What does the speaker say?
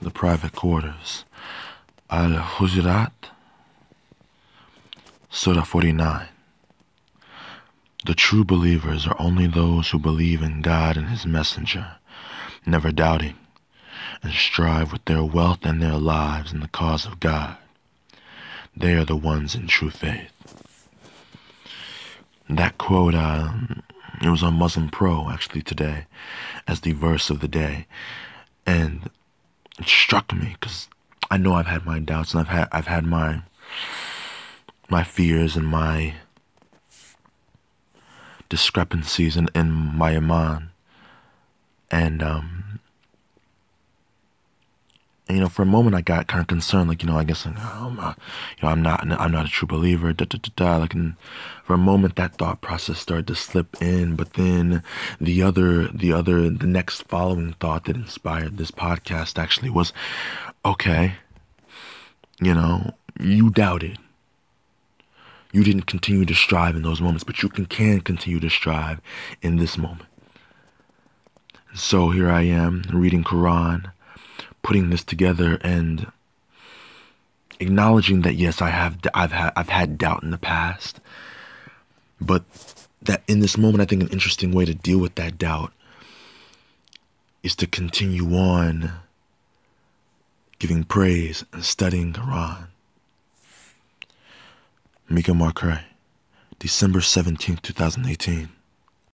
the private quarters. Al Hujurat, Surah 49. The true believers are only those who believe in God and His Messenger, never doubting, and strive with their wealth and their lives in the cause of God. They are the ones in true faith. That quote, um, it was on Muslim Pro actually today as the verse of the day. And struck me because I know I've had my doubts and I've had I've had my my fears and my discrepancies in, in my iman. And um and, you know, for a moment, I got kind of concerned, like, you know, I guess, like, oh, I'm not, you know, I'm not, I'm not a true believer. Da, da, da, da. Like, and for a moment, that thought process started to slip in. But then, the other, the other, the next following thought that inspired this podcast actually was, okay, you know, you doubted. You didn't continue to strive in those moments, but you can can continue to strive in this moment. So here I am reading Quran putting this together and acknowledging that yes, I have I've had I've had doubt in the past, but that in this moment, I think an interesting way to deal with that doubt is to continue on giving praise and studying Quran. Mika Markray, December 17th, 2018.